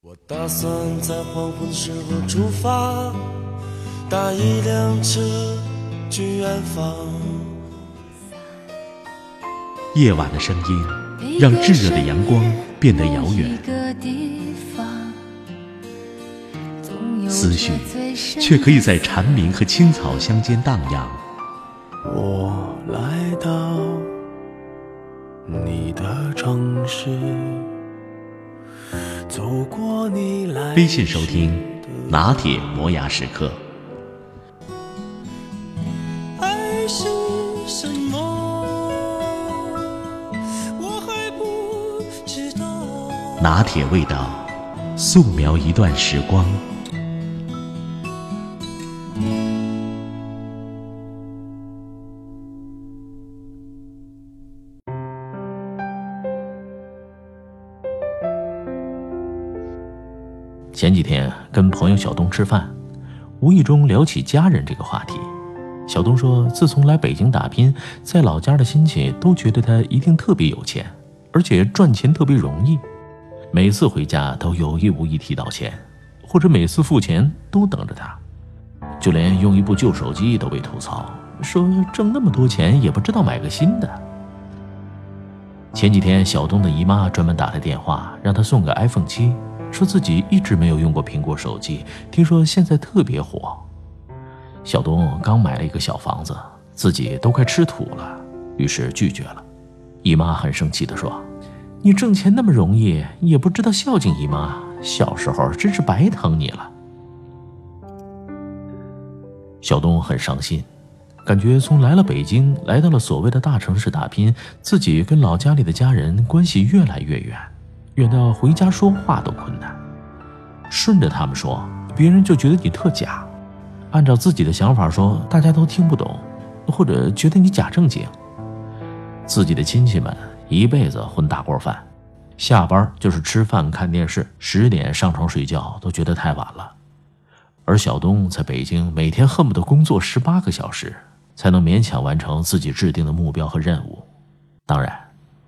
我打算在黄昏时候出发，搭一辆车去远方。夜晚的声音让炙热的阳光变得遥远，思绪却可以在蝉鸣和青草乡间荡漾。微信收听拿铁磨牙时刻。爱是什么？我还不知道。拿铁味道，素描一段时光。前几天跟朋友小东吃饭，无意中聊起家人这个话题。小东说，自从来北京打拼，在老家的亲戚都觉得他一定特别有钱，而且赚钱特别容易。每次回家都有意无意提到钱，或者每次付钱都等着他。就连用一部旧手机都被吐槽，说挣那么多钱也不知道买个新的。前几天小东的姨妈专门打来电话，让他送个 iPhone 七。说自己一直没有用过苹果手机，听说现在特别火。小东刚买了一个小房子，自己都快吃土了，于是拒绝了。姨妈很生气地说：“你挣钱那么容易，也不知道孝敬姨妈，小时候真是白疼你了。”小东很伤心，感觉从来了北京，来到了所谓的大城市打拼，自己跟老家里的家人关系越来越远。远到回家说话都困难，顺着他们说，别人就觉得你特假；按照自己的想法说，大家都听不懂，或者觉得你假正经。自己的亲戚们一辈子混大锅饭，下班就是吃饭看电视，十点上床睡觉都觉得太晚了。而小东在北京每天恨不得工作十八个小时，才能勉强完成自己制定的目标和任务。当然，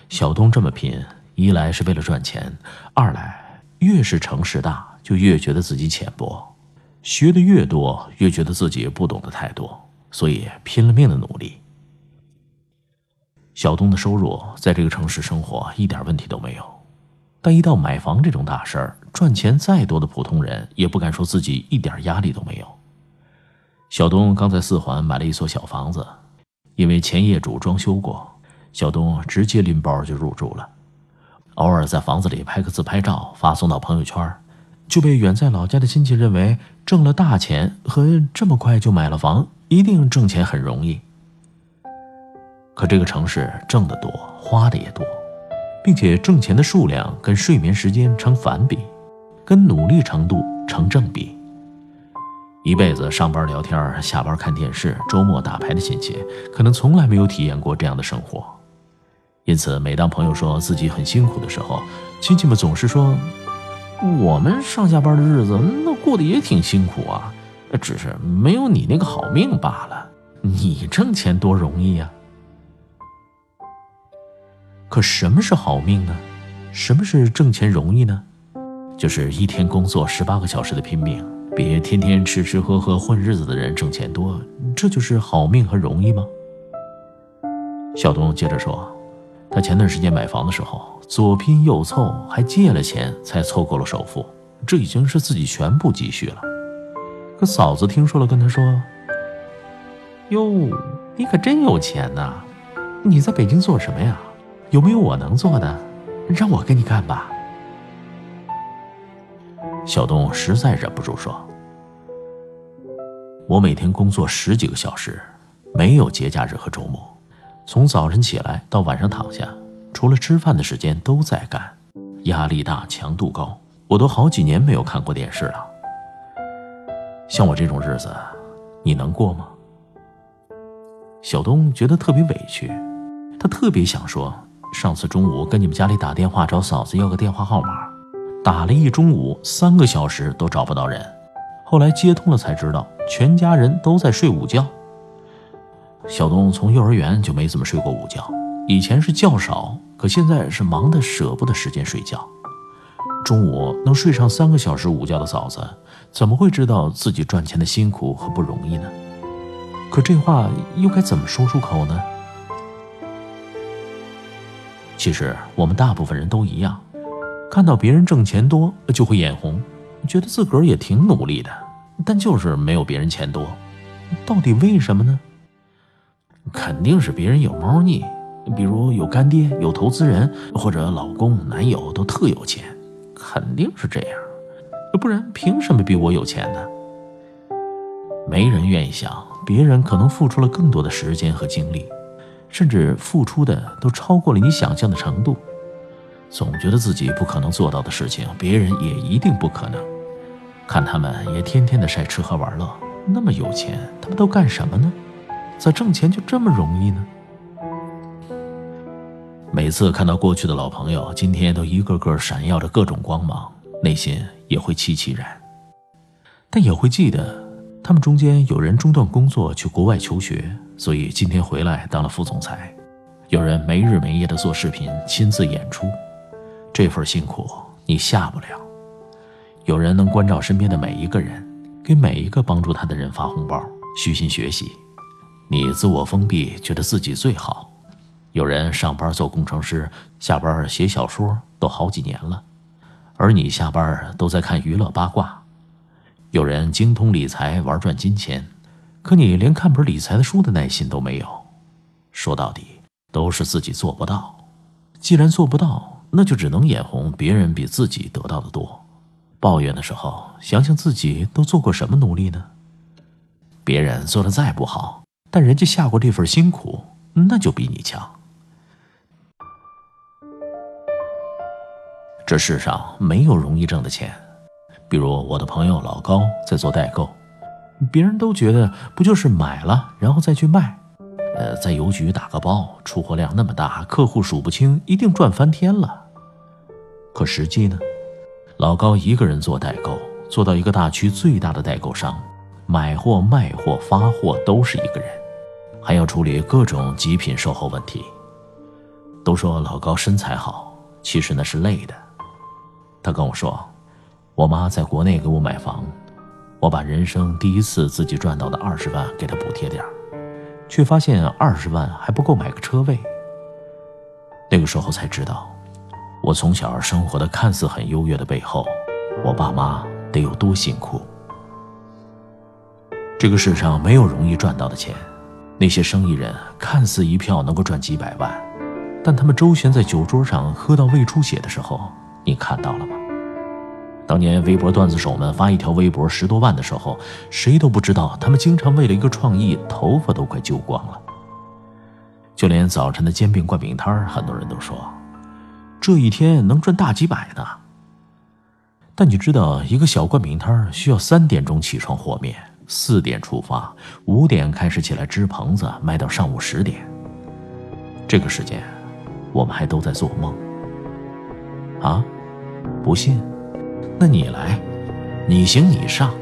小东这么拼。一来是为了赚钱，二来越是城市大，就越觉得自己浅薄，学的越多，越觉得自己不懂得太多，所以拼了命的努力。小东的收入在这个城市生活一点问题都没有，但一到买房这种大事儿，赚钱再多的普通人也不敢说自己一点压力都没有。小东刚在四环买了一所小房子，因为前业主装修过，小东直接拎包就入住了。偶尔在房子里拍个自拍照发送到朋友圈，就被远在老家的亲戚认为挣了大钱和这么快就买了房，一定挣钱很容易。可这个城市挣得多，花的也多，并且挣钱的数量跟睡眠时间成反比，跟努力程度成正比。一辈子上班聊天，下班看电视，周末打牌的亲戚，可能从来没有体验过这样的生活。因此，每当朋友说自己很辛苦的时候，亲戚们总是说：“我们上下班的日子那过得也挺辛苦啊，只是没有你那个好命罢了。你挣钱多容易呀！”可什么是好命呢？什么是挣钱容易呢？就是一天工作十八个小时的拼命，比天天吃吃喝喝混日子的人挣钱多，这就是好命和容易吗？小东接着说。他前段时间买房的时候，左拼右凑，还借了钱才凑够了首付，这已经是自己全部积蓄了。可嫂子听说了，跟他说：“哟，你可真有钱呐！你在北京做什么呀？有没有我能做的？让我跟你干吧。”小东实在忍不住说：“我每天工作十几个小时，没有节假日和周末。”从早晨起来到晚上躺下，除了吃饭的时间都在干，压力大，强度高，我都好几年没有看过电视了。像我这种日子，你能过吗？小东觉得特别委屈，他特别想说，上次中午跟你们家里打电话找嫂子要个电话号码，打了一中午三个小时都找不到人，后来接通了才知道，全家人都在睡午觉。小东从幼儿园就没怎么睡过午觉，以前是觉少，可现在是忙得舍不得时间睡觉。中午能睡上三个小时午觉的嫂子，怎么会知道自己赚钱的辛苦和不容易呢？可这话又该怎么说出口呢？其实我们大部分人都一样，看到别人挣钱多就会眼红，觉得自个儿也挺努力的，但就是没有别人钱多，到底为什么呢？肯定是别人有猫腻，比如有干爹、有投资人，或者老公、男友都特有钱，肯定是这样，不然凭什么比我有钱呢？没人愿意想别人可能付出了更多的时间和精力，甚至付出的都超过了你想象的程度，总觉得自己不可能做到的事情，别人也一定不可能。看他们也天天的晒吃喝玩乐，那么有钱，他们都干什么呢？咋挣钱就这么容易呢？每次看到过去的老朋友，今天都一个个闪耀着各种光芒，内心也会凄凄然。但也会记得，他们中间有人中断工作去国外求学，所以今天回来当了副总裁；有人没日没夜的做视频，亲自演出，这份辛苦你下不了；有人能关照身边的每一个人，给每一个帮助他的人发红包，虚心学习。你自我封闭，觉得自己最好。有人上班做工程师，下班写小说，都好几年了，而你下班都在看娱乐八卦。有人精通理财，玩转金钱，可你连看本理财的书的耐心都没有。说到底，都是自己做不到。既然做不到，那就只能眼红别人比自己得到的多。抱怨的时候，想想自己都做过什么努力呢？别人做的再不好。但人家下过这份辛苦，那就比你强。这世上没有容易挣的钱，比如我的朋友老高在做代购，别人都觉得不就是买了然后再去卖，呃，在邮局打个包，出货量那么大，客户数不清，一定赚翻天了。可实际呢，老高一个人做代购，做到一个大区最大的代购商，买货、卖货、发货都是一个人。还要处理各种极品售后问题。都说老高身材好，其实那是累的。他跟我说，我妈在国内给我买房，我把人生第一次自己赚到的二十万给他补贴点却发现二十万还不够买个车位。那个时候才知道，我从小生活的看似很优越的背后，我爸妈得有多辛苦。这个世上没有容易赚到的钱。那些生意人看似一票能够赚几百万，但他们周旋在酒桌上喝到胃出血的时候，你看到了吗？当年微博段子手们发一条微博十多万的时候，谁都不知道他们经常为了一个创意，头发都快揪光了。就连早晨的煎饼灌饼摊很多人都说，这一天能赚大几百呢。但你知道，一个小灌饼摊需要三点钟起床和面。四点出发，五点开始起来支棚子，卖到上午十点。这个时间，我们还都在做梦。啊，不信？那你来，你行你上。